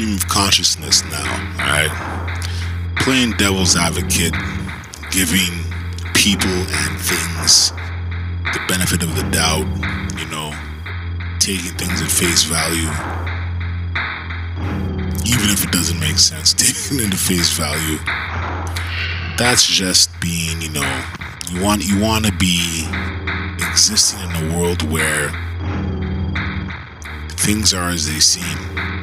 stream of consciousness now, alright? Playing devil's advocate, giving people and things the benefit of the doubt, you know, taking things at face value. Even if it doesn't make sense, taking it at face value. That's just being, you know, you want you want to be existing in a world where things are as they seem.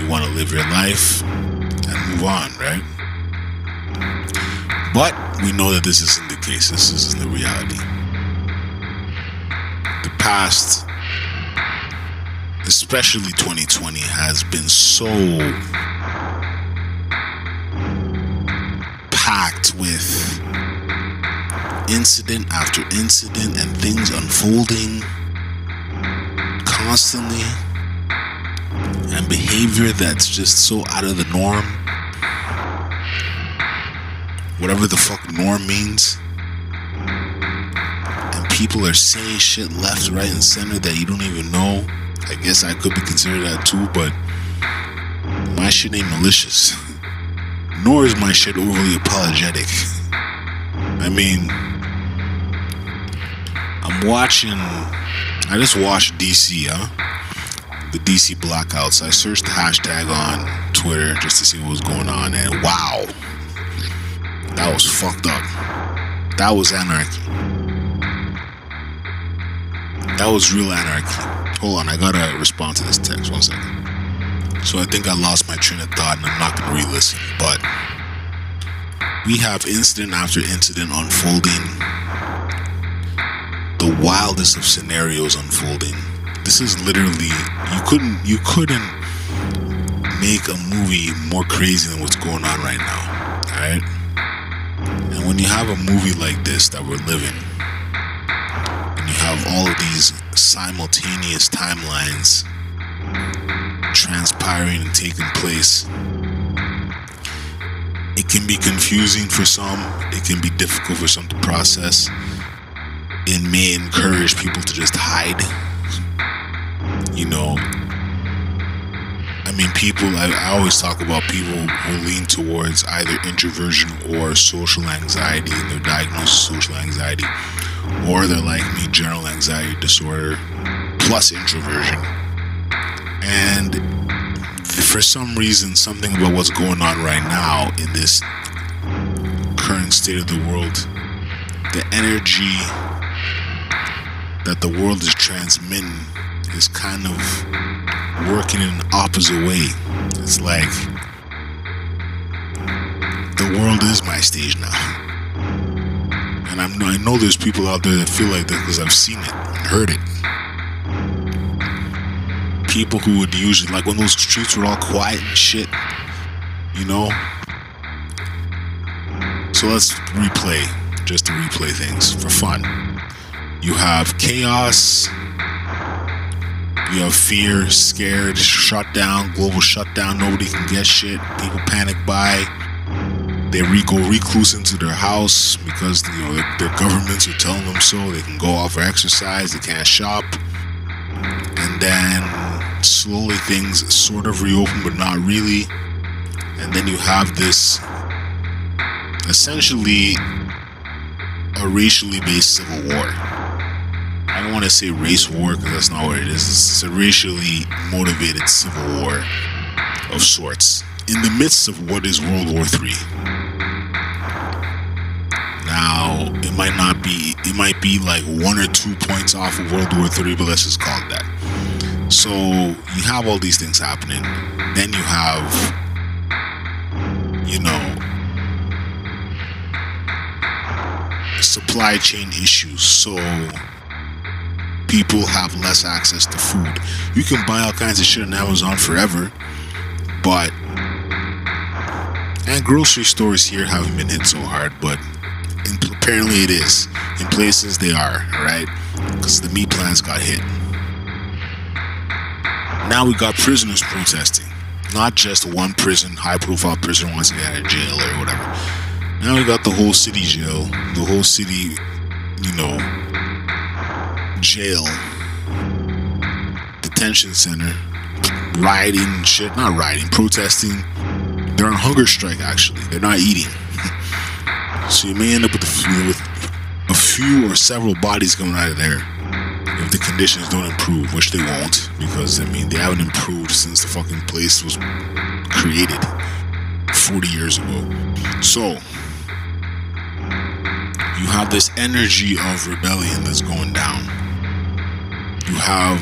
You want to live your life and move on, right? But we know that this isn't the case. This isn't the reality. The past, especially 2020, has been so packed with incident after incident and things unfolding constantly and behavior that's just so out of the norm. Whatever the fuck norm means. And people are saying shit left, right, and center that you don't even know. I guess I could be considered that too, but my shit ain't malicious. Nor is my shit overly apologetic. I mean, I'm watching. I just watched DC, huh? The DC blackouts. I searched the hashtag on Twitter just to see what was going on, and wow, that was fucked up. That was anarchy. That was real anarchy. Hold on, I gotta respond to this text. One second. So I think I lost my train of thought, and I'm not gonna re-listen. But we have incident after incident unfolding the wildest of scenarios unfolding. This is literally you couldn't you couldn't make a movie more crazy than what's going on right now. Alright? And when you have a movie like this that we're living, and you have all of these simultaneous timelines transpiring and taking place, it can be confusing for some, it can be difficult for some to process it may encourage people to just hide. You know, I mean, people, I, I, always talk about people who lean towards either introversion or social anxiety, and they're diagnosed with social anxiety, or they're like me, general anxiety disorder plus introversion. And for some reason, something about what's going on right now in this current state of the world, the energy that the world is transmitting is kind of working in an opposite way. It's like the world is my stage now. And I'm, I know there's people out there that feel like that because I've seen it and heard it. People who would usually, like when those streets were all quiet and shit, you know? So let's replay, just to replay things for fun. You have chaos. You have fear, scared, shut down, global shutdown. Nobody can get shit. People panic buy. They re- go recluse into their house because you know their, their governments are telling them so. They can go out for exercise. They can't shop. And then slowly things sort of reopen, but not really. And then you have this essentially a racially based civil war. I don't want to say race war because that's not what it is. It's a racially motivated civil war of sorts in the midst of what is World War III. Now, it might not be, it might be like one or two points off of World War III, but let's just call it that. So, you have all these things happening. Then you have, you know, supply chain issues. So, people have less access to food. You can buy all kinds of shit on Amazon forever, but and grocery stores here haven't been hit so hard, but apparently it is. In places they are, right? Because the meat plants got hit. Now we got prisoners protesting. Not just one prison, high profile prison wants to get out of jail or whatever. Now we got the whole city jail, the whole city, you know, jail, detention center rioting shit, not rioting, protesting. They're on hunger strike actually. They're not eating. so you may end up with a few, with a few or several bodies coming out of there if the conditions don't improve, which they won't, because I mean they haven't improved since the fucking place was created 40 years ago. So you have this energy of rebellion that's going down. You have,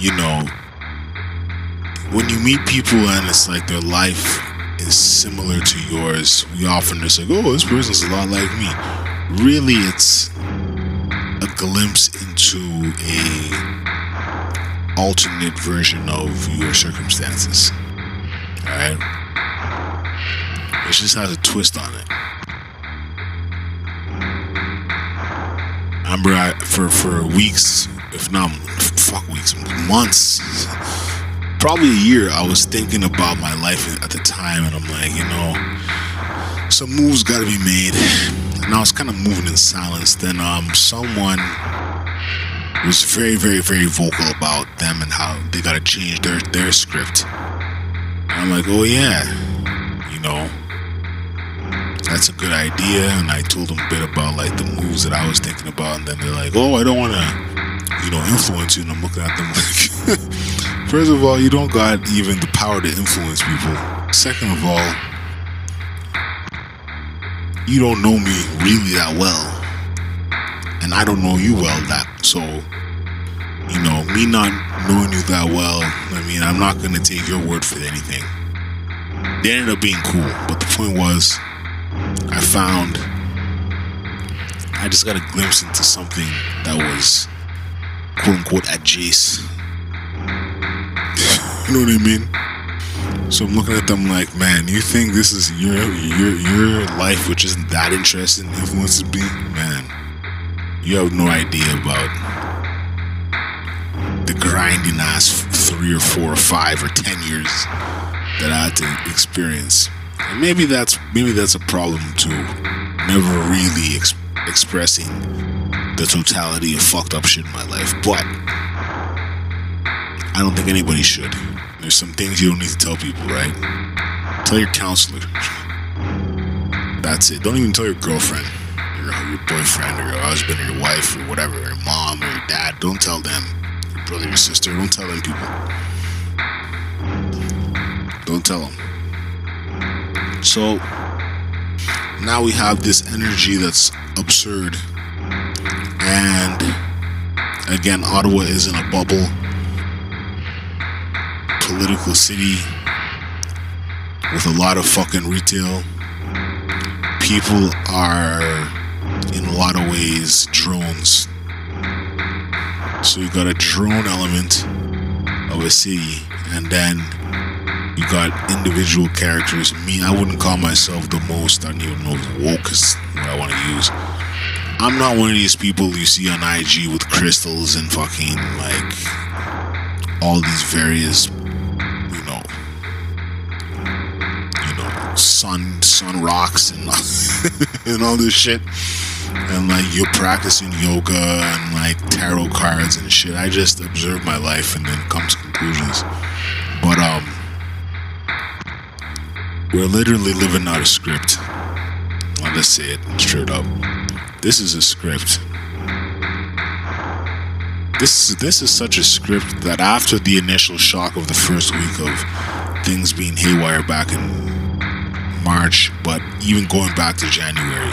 you know, when you meet people and it's like their life is similar to yours, we often just like, oh, this person's a lot like me. Really, it's a glimpse into a alternate version of your circumstances. Alright? It just has a twist on it. I remember I, for, for weeks, if not fuck weeks, months, probably a year, I was thinking about my life at the time, and I'm like, you know, some moves got to be made. And I was kind of moving in silence. Then um, someone was very, very, very vocal about them and how they got to change their their script. And I'm like, oh yeah, you know, that's a good idea. And I told them a bit about like the moves that I was thinking about, and then they're like, oh, I don't want to, you know, influence you. And I'm looking at them like, first of all, you don't got even the power to influence people. Second of all, you don't know me really that well, and I don't know you well that so. You know, me not knowing you that well, I mean, I'm not gonna take your word for anything. They ended up being cool, but the point was, I found I just got a glimpse into something that was quote unquote adjacent. you know what I mean? So I'm looking at them like, man, you think this is your your your life, which isn't that interesting, influences me? Man, you have no idea about the grinding ass three or four or five or ten years that I had to experience. And maybe that's maybe that's a problem too. Never really ex- expressing the totality of fucked up shit in my life, but I don't think anybody should. There's some things you don't need to tell people, right? Tell your counselor. That's it. Don't even tell your girlfriend, your, your boyfriend, or your husband, or your wife, or whatever, your mom, or your dad. Don't tell them. Your brother, your sister. Don't tell them people. Don't tell them. So now we have this energy that's absurd. And again, Ottawa is in a bubble, political city with a lot of fucking retail. People are, in a lot of ways, drones. So you got a drone element of a city, and then you got individual characters. Me, I wouldn't call myself the most. I don't even know if woke is what I want to use. I'm not one of these people you see on IG with crystals and fucking like all these various, you know, you know, sun sun rocks and and all this shit. And like you're practicing yoga and like tarot cards and shit. I just observe my life and then come to conclusions. But um we're literally living out a script. Just say it straight up. This is a script. This this is such a script that after the initial shock of the first week of things being haywire back in March, but even going back to January,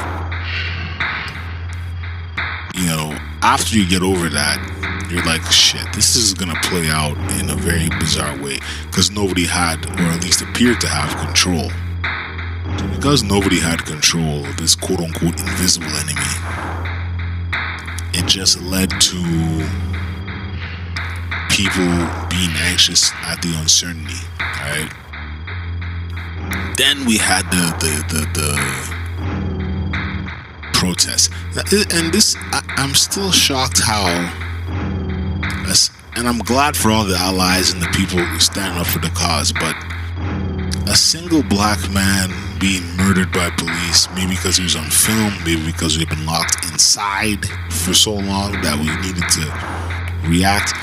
you know, after you get over that, you're like, shit, this is gonna play out in a very bizarre way because nobody had, or at least appeared to have, control. Because nobody had control of this quote unquote invisible enemy, it just led to people being anxious at the uncertainty, right? Then we had the the the, the protests, and this I, I'm still shocked how and I'm glad for all the allies and the people standing up for the cause, but a single black man being murdered by police, maybe because he was on film, maybe because we've been locked inside for so long that we needed to react.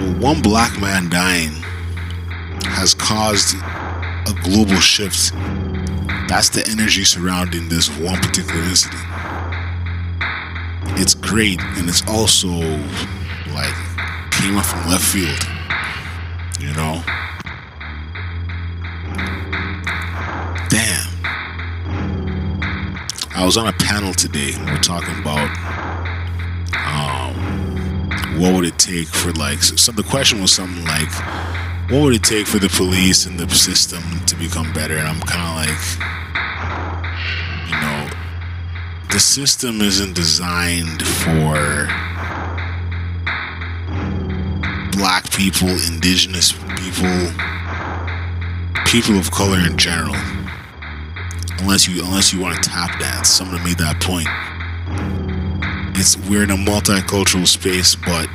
But one black man dying has caused a global shift. That's the energy surrounding this one particular incident. It's great, and it's also like came up from left field. You know? Damn. I was on a panel today. And we're talking about um, what would it take for like. So the question was something like, what would it take for the police and the system to become better? And I'm kind of like, you know, the system isn't designed for people, indigenous people, people of color in general. Unless you unless you want to tap dance. Someone made that point. It's we're in a multicultural space, but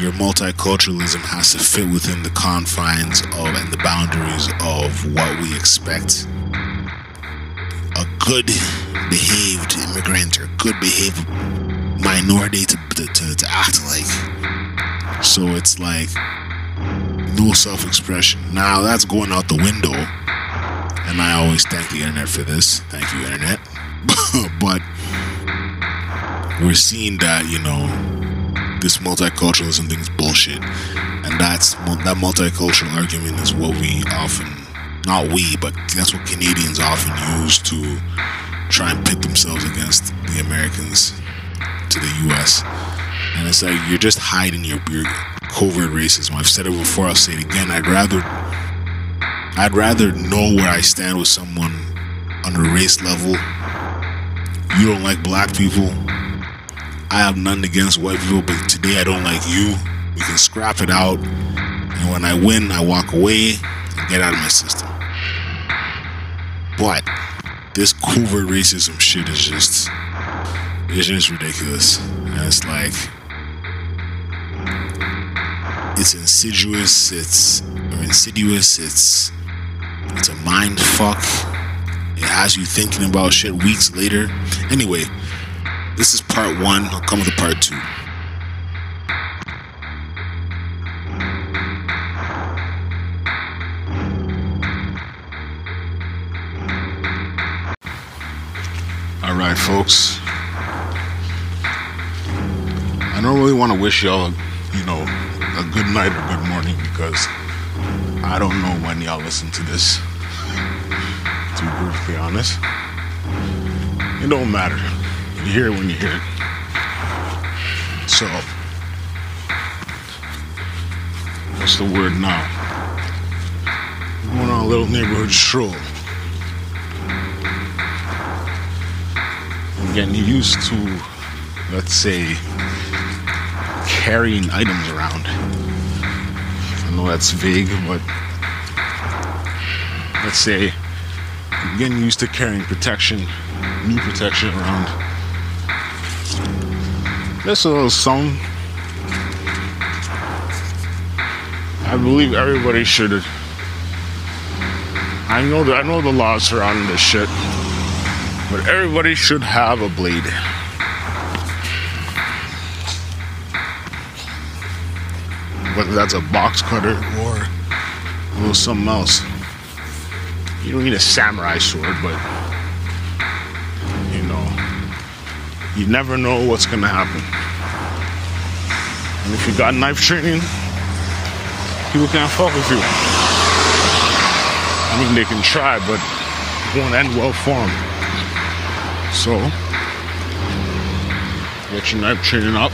your multiculturalism has to fit within the confines of and the boundaries of what we expect a good behaved immigrant or good behaved minority to, to, to, to act like. So it's like no self expression. Now that's going out the window. And I always thank the internet for this. Thank you, internet. but we're seeing that, you know, this multiculturalism thing is bullshit. And that's that multicultural argument is what we often, not we, but that's what Canadians often use to try and pit themselves against the Americans to the U.S. And it's like you're just hiding your, your covert racism. I've said it before. I'll say it again. I'd rather, I'd rather know where I stand with someone on a race level. You don't like black people. I have nothing against white people, but today I don't like you. We can scrap it out. And when I win, I walk away and get out of my system. But this covert racism shit is just it's just ridiculous. And it's like it's insidious, it's insidious, it's it's a mind fuck. It has you thinking about shit weeks later. Anyway, this is part one. I'll come with part two. All right, folks. Don't really want to wish y'all, you know, a good night or good morning because I don't know when y'all listen to this. To be perfectly honest, it don't matter. You hear it when you hear it. So, what's the word now? Going on a little neighborhood stroll. I'm getting used to, let's say, carrying items around. I know that's vague, but let's say I'm getting used to carrying protection, new protection around. This little song. I believe everybody should. I know that I know the laws surrounding this shit, but everybody should have a blade. That's a box cutter or a little something else. You don't need a samurai sword, but you know, you never know what's gonna happen. And if you got knife training, people can't fuck with you. I mean, they can try, but it won't end well for them. So, get your knife training up.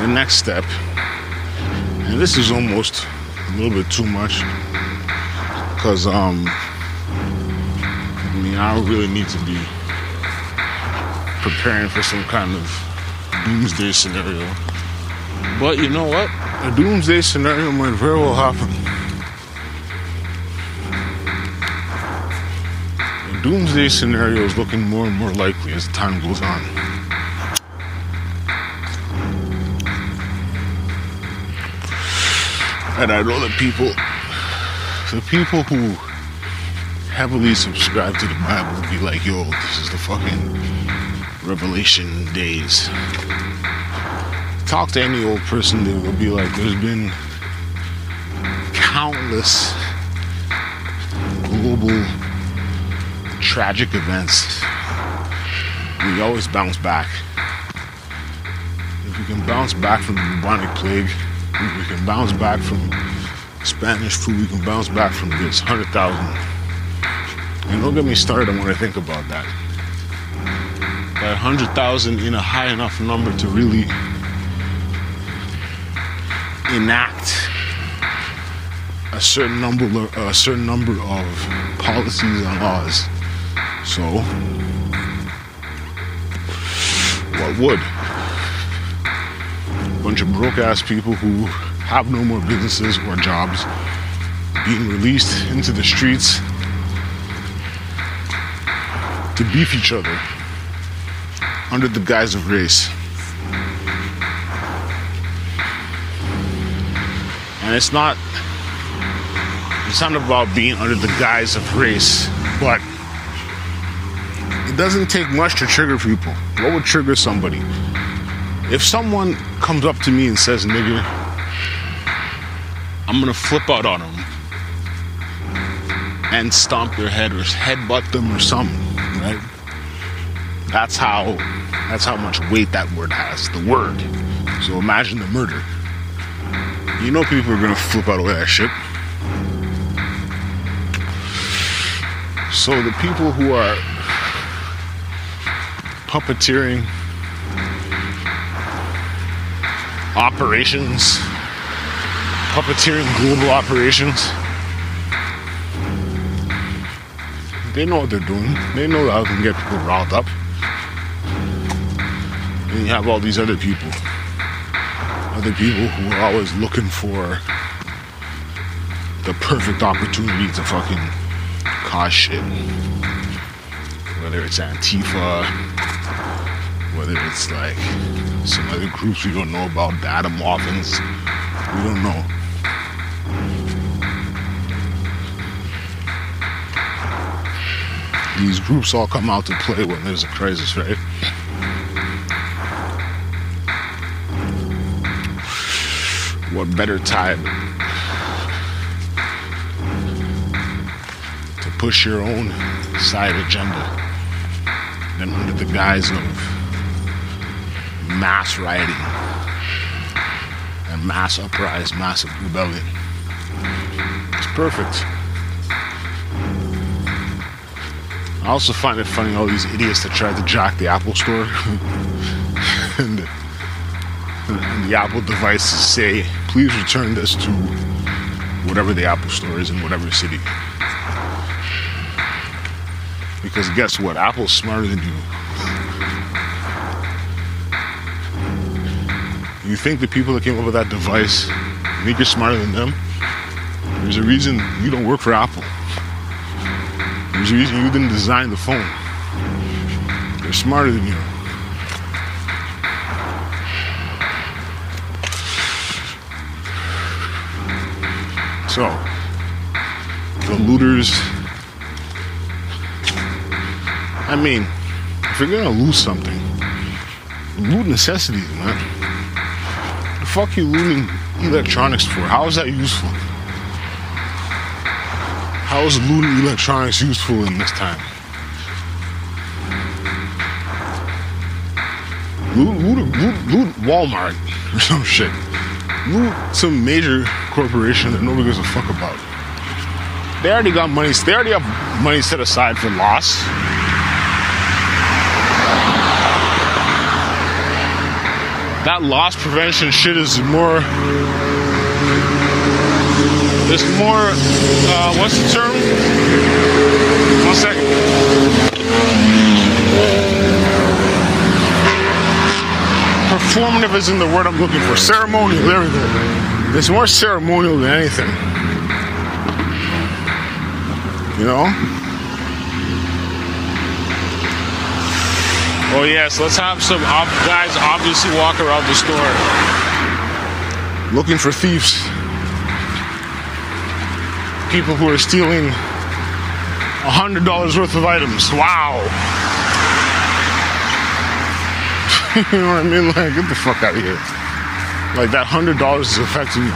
The next step and this is almost a little bit too much because um I mean I really need to be preparing for some kind of doomsday scenario. But you know what? A doomsday scenario might very well happen. A doomsday scenario is looking more and more likely as time goes on. And I know that people, the people who heavily subscribe to the Bible will be like, yo, this is the fucking revelation days. talk to any old person, they will be like, there's been countless global tragic events. We always bounce back. If we can bounce back from the bubonic plague, we can bounce back from Spanish flu, we can bounce back from this 100,000. And don't get me started what I think about that. That 100,000 in a high enough number to really enact a certain number a certain number of policies and laws. So what would? Bunch of broke ass people who have no more businesses or jobs being released into the streets to beef each other under the guise of race. And it's not it's not about being under the guise of race, but it doesn't take much to trigger people. What would trigger somebody? If someone comes up to me and says, nigga, I'm gonna flip out on them and stomp their head or headbutt them or something, right? That's how that's how much weight that word has, the word. So imagine the murder. You know people are gonna flip out over that shit. So the people who are puppeteering operations, puppeteering global operations, they know what they're doing. They know how to can get people riled up. And you have all these other people. Other people who are always looking for the perfect opportunity to fucking cause shit. Whether it's Antifa, whether it's like some other groups we don't know about, the Atomwaffens, we don't know. These groups all come out to play when there's a crisis, right? What better time to push your own side agenda than under the guise of mass rioting and mass uprising, massive rebellion? It's perfect. I also find it funny all these idiots that tried to jack the Apple store and, and the Apple devices say, please return this to whatever the Apple store is in whatever city. Because guess what? Apple's smarter than you. You think the people that came up with that device think you're smarter than them? There's a reason you don't work for Apple. There's a reason you didn't design the phone. They're smarter than you. So, the looters. I mean, if you're gonna lose something, loot necessities, man. Fuck you looting electronics for? How is that useful? How is looting electronics useful in this time? Loot, loot, loot, loot Walmart or some shit. Loot some major corporation that nobody gives a fuck about. They already got money. They already have money set aside for loss. That loss prevention shit is more it's more, uh, what's the term? One second. Performative isn't the word I'm looking for. Ceremonial, there we go. It's more ceremonial than anything. You know? Oh, yes, let's have some ob- guys obviously walk around the store looking for thieves people who are stealing $100 worth of items. Wow. you know what I mean? Like, get the fuck out of here. like that hundred dollars is affecting you.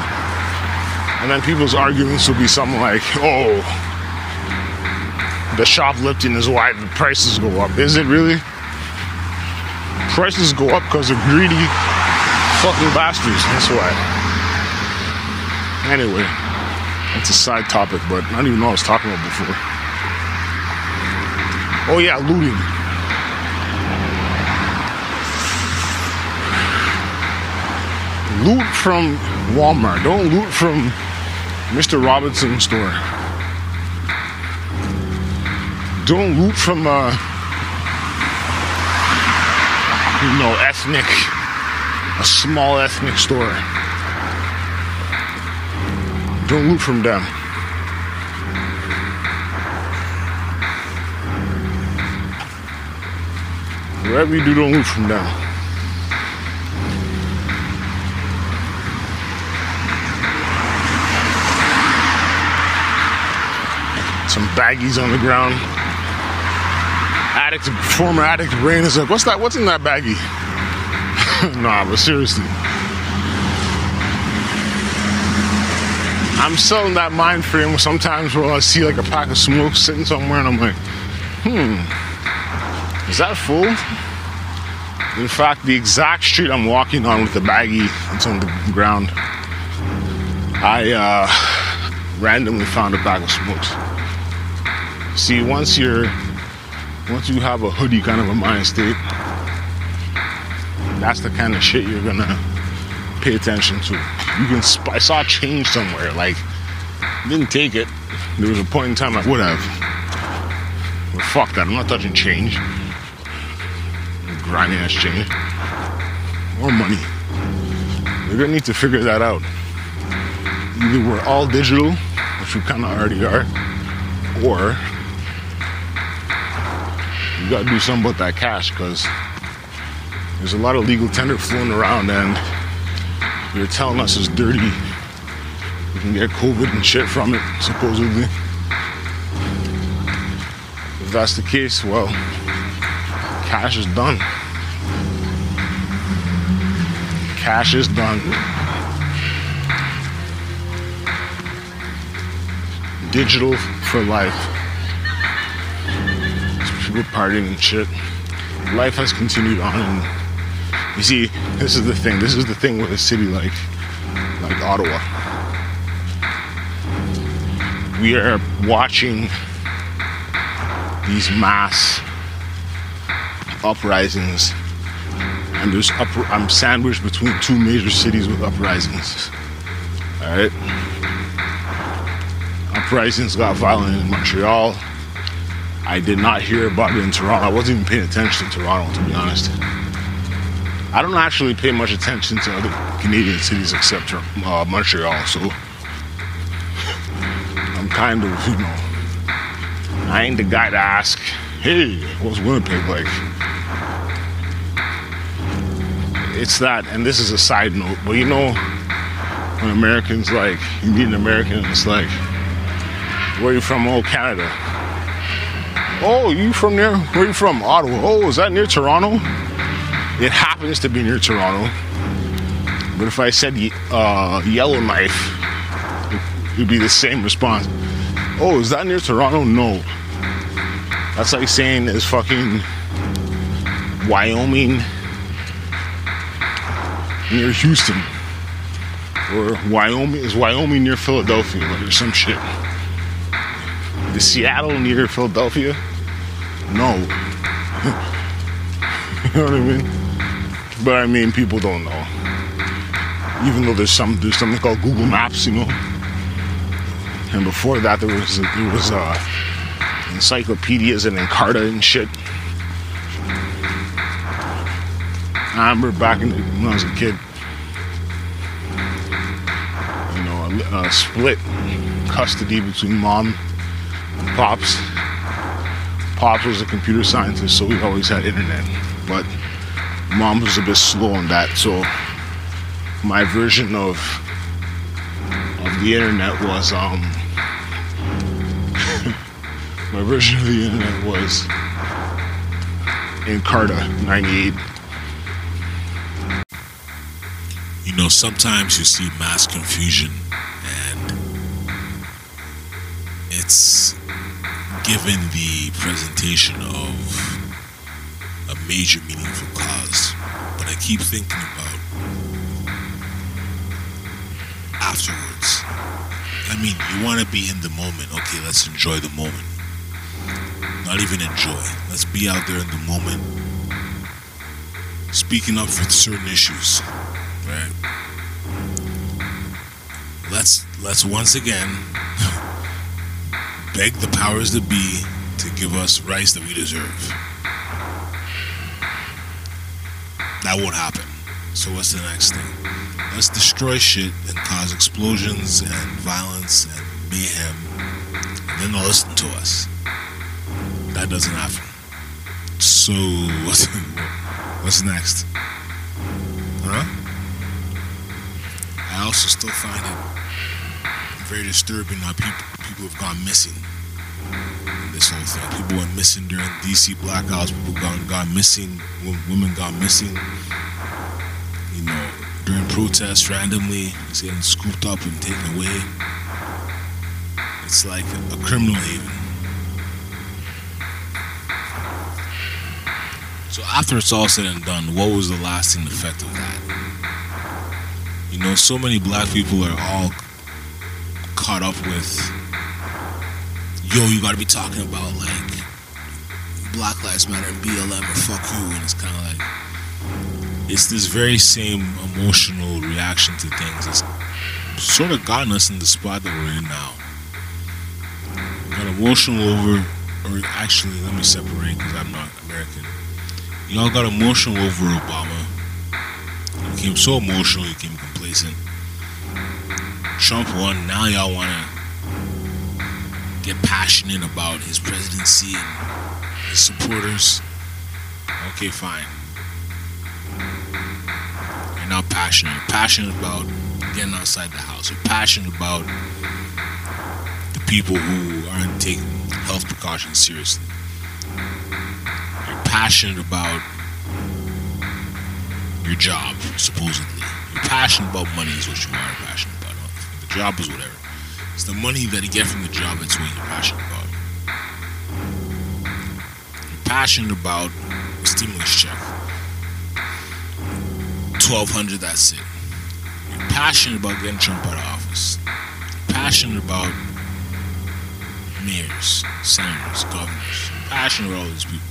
And then people's arguments will be something like, oh, the shoplifting is why the prices go up. Is it really? Prices go up because of greedy fucking bastards. That's why. Anyway, that's a side topic, but I don't even know what I was talking about before. Oh yeah, looting. Loot from Walmart. Don't loot from Mr. Robinson's store. Don't loot from uh you know ethnic a small ethnic store. Don't loot from them. Whatever you do, don't loot from them. Some baggies on the ground. Addict, former addict brain is like, what's that? What's in that baggie? nah, but seriously. I'm still in that mind frame sometimes where I see like a pack of smoke sitting somewhere and I'm like, hmm, is that full? In fact, the exact street I'm walking on with the baggie that's on the ground, I uh, randomly found a bag of smokes. See, once you're, once you have a hoodie kind of a mind state, that's the kind of shit you're gonna pay attention to. You can, sp- I saw change somewhere, like, didn't take it. There was a point in time I would have. But fuck that, I'm not touching change. Grimy ass change. More money. We're gonna need to figure that out. Either we're all digital, which we kind of already are, or we gotta do something about that cash because there's a lot of legal tender floating around and you're telling us it's dirty. You can get COVID and shit from it, supposedly. If that's the case, well, cash is done. Cash is done. Digital for life. People partying and shit. Life has continued on and you see, this is the thing. This is the thing with a city like like Ottawa. We are watching these mass uprisings, and there's up, I'm sandwiched between two major cities with uprisings. All right, uprisings got violent in Montreal. I did not hear about it in Toronto. I wasn't even paying attention to Toronto, to be honest. I don't actually pay much attention to other Canadian cities except uh, Montreal, so I'm kind of, you know, I ain't the guy to ask, hey, what's Winnipeg like? It's that, and this is a side note, but you know, when Americans like, you meet an American, it's like, where you from? Oh, Canada. Oh, you from there? Where you from? Ottawa. Oh, is that near Toronto? It happens to be near Toronto. But if I said uh, Yellowknife, it would be the same response. Oh, is that near Toronto? No. That's like saying is fucking Wyoming near Houston. Or Wyoming is Wyoming near Philadelphia or some shit. Is Seattle near Philadelphia? No. you know what I mean? But I mean, people don't know. Even though there's some there's something called Google Maps, you know. And before that, there was there was uh, encyclopedias and Encarta and shit. I remember back in the, when I was a kid, you know, a, a split custody between mom and pops. Pops was a computer scientist, so we always had internet, but mom was a bit slow on that. So my version of of the internet was um my version of the internet was Encarta 98. You know, sometimes you see mass confusion and it's given the presentation of a major meaningful cause. But I keep thinking about afterwards. I mean, you want to be in the moment. Okay, let's enjoy the moment. Not even enjoy. Let's be out there in the moment, speaking up for certain issues, right? Let's let's once again beg the powers that be to give us rights that we deserve. That won't happen. So what's the next thing? Let's destroy shit and cause explosions and violence and mayhem, and then they'll listen to us. That doesn't happen. So what's what's next? Huh? I also still find it very disturbing how people people have gone missing in this whole thing. People went missing during DC blackouts. People gone gone missing. Women gone missing. You know, during protests randomly, it's getting scooped up and taken away. It's like a criminal haven. So after it's all said and done, what was the lasting effect of that? You know, so many black people are all caught up with, yo, you gotta be talking about like Black Lives Matter and BLM or fuck you, and it's kind of like, it's this very same emotional reaction to things. It's sort of gotten us in the spot that we're in now. Got emotional over, or actually, let me separate because I'm not American. Y'all got emotional over Obama. You became so emotional, you became complacent. Trump won. Now y'all want to get passionate about his presidency and his supporters. Okay, fine. You're not passionate. You're passionate about getting outside the house. You're passionate about the people who aren't taking health precautions seriously You're passionate about your job, supposedly. You're passionate about money is what you are passionate job is whatever. It's the money that you get from the job that's what you're passionate about. You're passionate about a stimulus check. Twelve hundred, that's it. You're passionate about getting Trump out of office. You're passionate about mayors, senators, governors. You're passionate about all these people.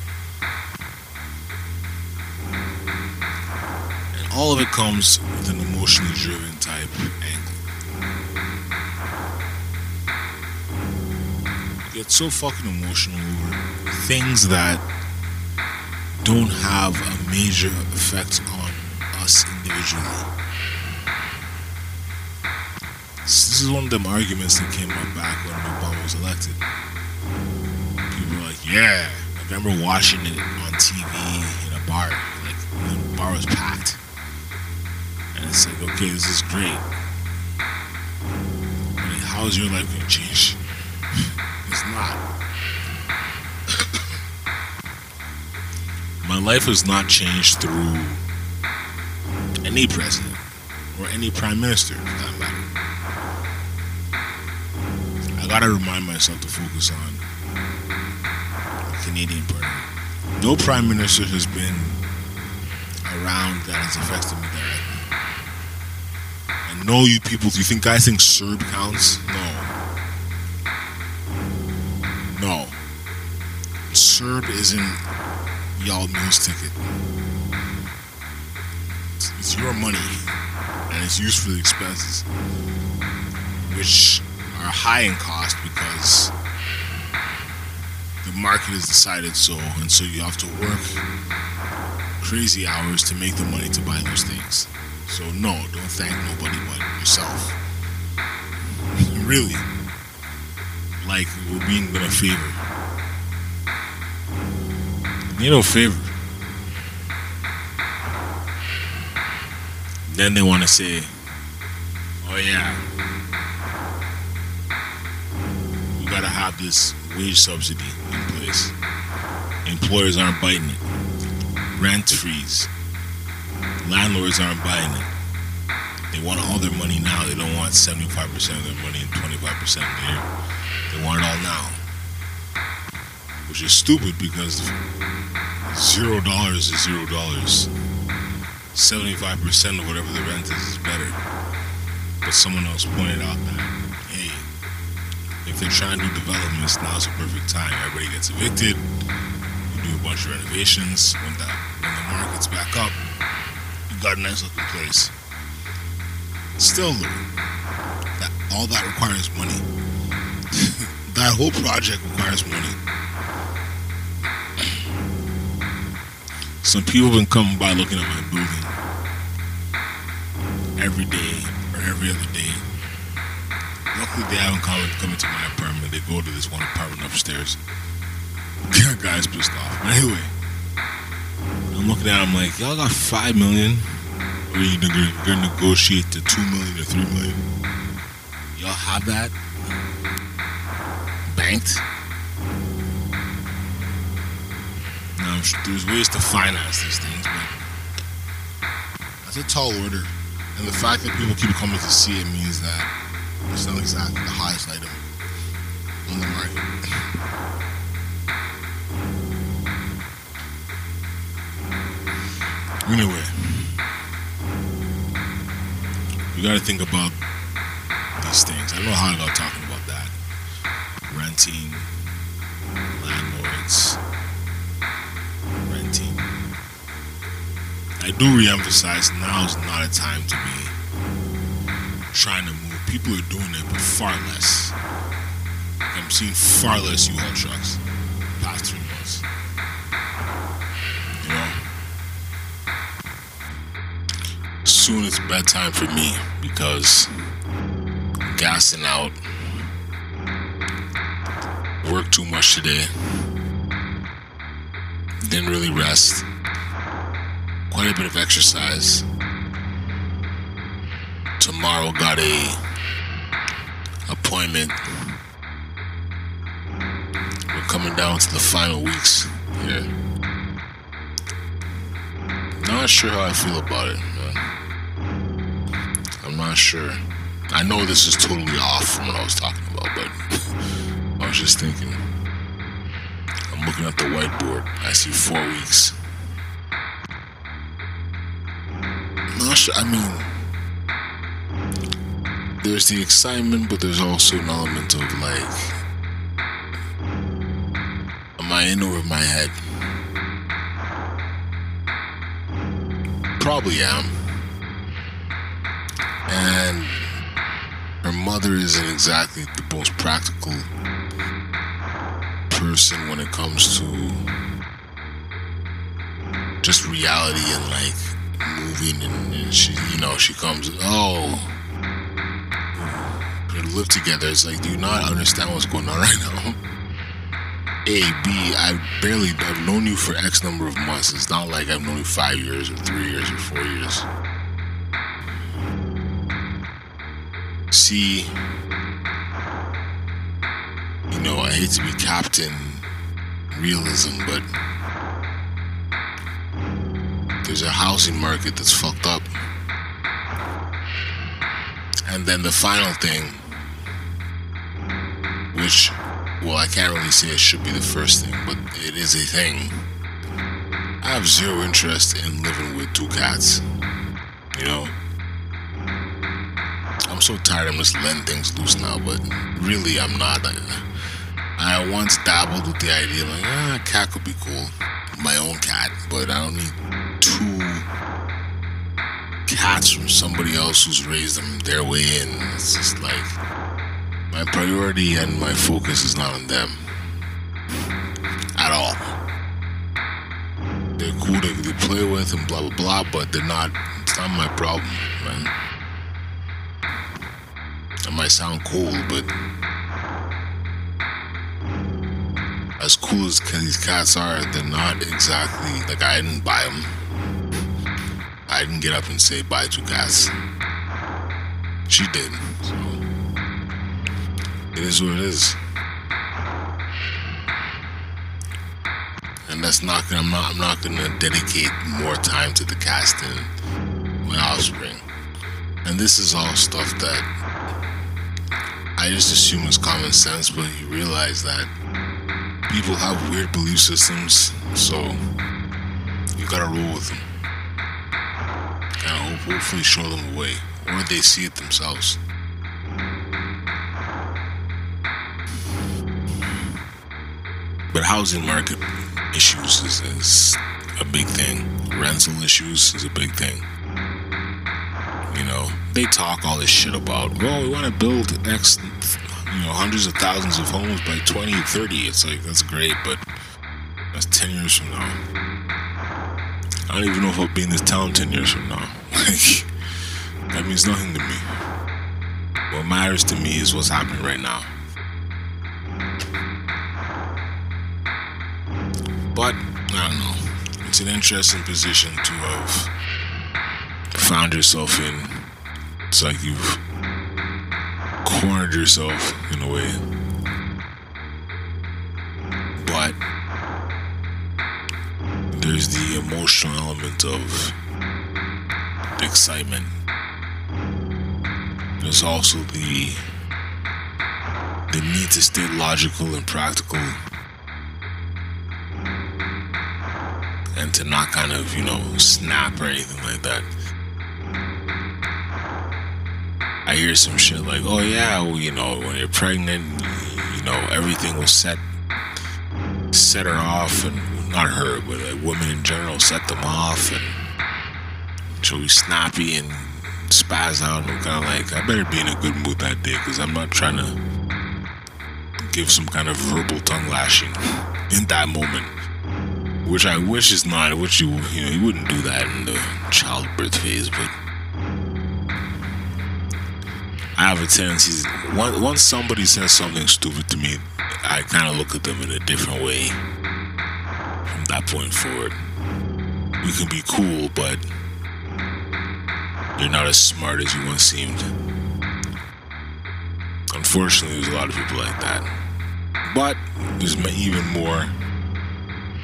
And all of it comes with an emotionally driven type angle. Get so fucking emotional over things that don't have a major effect on us individually. This is one of them arguments that came up back when Obama was elected. People were like, yeah, I remember watching it on TV in a bar. Like, the bar was packed. And it's like, okay, this is great. Mean, how is your life going to change? It's not. My life has not changed through any president or any prime minister, for that matter. I gotta remind myself to focus on the Canadian part. No prime minister has been around that has affected me directly I know you people. Do you think guys think CERB counts? No. CERB isn't y'all news ticket. It's, it's your money, and it's used for the expenses, which are high in cost because the market has decided so, and so you have to work crazy hours to make the money to buy those things. So no, don't thank nobody but yourself. really. Like we're being done a favor. Know favor. Then they wanna say, Oh yeah. We gotta have this wage subsidy in place. Employers aren't biting it. Rent freeze landlords aren't buying it. They want all their money now. They don't want 75% of their money and 25% later. They want it all now. Which is stupid because zero dollars is zero dollars. 75% of whatever the rent is is better. But someone else pointed out that, hey, if they're trying to do developments, now's the perfect time. Everybody gets evicted. You do a bunch of renovations. When the, when the market's back up, you got a nice looking place. Still, though, that, all that requires money. that whole project requires money. Some people have been coming by looking at my building every day or every other day. Luckily, they haven't come, come into my apartment. They go to this one apartment upstairs. Guy's pissed off. But anyway, I'm looking at him like, y'all got five million, or you gonna negotiate to two million or three million? Y'all have that banked? Sure there's ways to finance these things, but that's a tall order. And the fact that people keep coming to see it means that it's not exactly the highest item on the market. Anyway, you got to think about these things. I don't know how I got talking about that. Renting, I do re-emphasize now is not a time to be trying to move. People are doing it, but far less. I'm seeing far less U-Haul trucks past three months. You know. Soon it's bedtime for me because I'm gassing out. Worked too much today. Didn't really rest. Quite a bit of exercise. Tomorrow got a appointment. We're coming down to the final weeks here. Not sure how I feel about it, man. I'm not sure. I know this is totally off from what I was talking about, but I was just thinking. I'm looking at the whiteboard. I see four weeks. I mean, there's the excitement, but there's also an element of like, am I in over my head? Probably am. And her mother isn't exactly the most practical person when it comes to just reality and like moving and, and she you know she comes oh. We live together. It's like do you not understand what's going on right now? A b i barely i've known you for x number of months. It's not like i've known you five years or three years or four years. C you know i hate to be captain realism but there's a housing market that's fucked up. And then the final thing, which, well, I can't really say it should be the first thing, but it is a thing. I have zero interest in living with two cats. You know? I'm so tired, I'm just letting things loose now, but really, I'm not. I, I once dabbled with the idea, like, ah, a cat could be cool. My own cat, but I don't need two cats from somebody else who's raised them their way in. It's just like my priority and my focus is not on them at all. They're cool to, to play with and blah blah blah, but they're not. It's not my problem, man. It might sound cool, but cool as these cats are, they're not exactly like I didn't buy them. I didn't get up and say bye to cats. She did. So it is what it is. And that's not gonna I'm not I'm not gonna dedicate more time to the cats than my offspring. And this is all stuff that I just assume is common sense, but you realize that people have weird belief systems, so you gotta roll with them. And hope, hopefully show them a way, or they see it themselves. But housing market issues is, is a big thing. Rental issues is a big thing. You know, they talk all this shit about, well, we want to build X, you know, hundreds of thousands of homes by 2030. It's like, that's great, but that's 10 years from now. I don't even know if I'll be in this town 10 years from now. Like that means nothing to me. What matters to me is what's happening right now. But, I don't know. It's an interesting position to have found yourself in. It's like you've cornered yourself in a way. But there's the emotional element of the excitement. There's also the the need to stay logical and practical and to not kind of, you know, snap or anything like that. I hear some shit like, oh yeah, well, you know, when you're pregnant, you know, everything will set set her off and not her, but like women in general set them off and she'll be snappy and spaz out and I'm kinda like, I better be in a good mood that day because I'm not trying to give some kind of verbal tongue lashing in that moment which I wish is not. Which you you know you wouldn't do that in the childbirth phase, but I have a tendency. Once somebody says something stupid to me, I kind of look at them in a different way. From that point forward, we can be cool, but you're not as smart as you once seemed. Unfortunately, there's a lot of people like that. But there's even more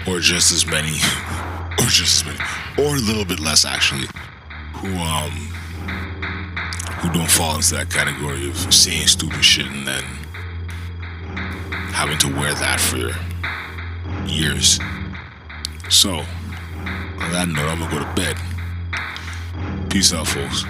or just as many, or just as many, or a little bit less actually, who um who don't fall into that category of saying stupid shit and then having to wear that for years. So, on that note, I'm gonna go to bed. Peace out, folks.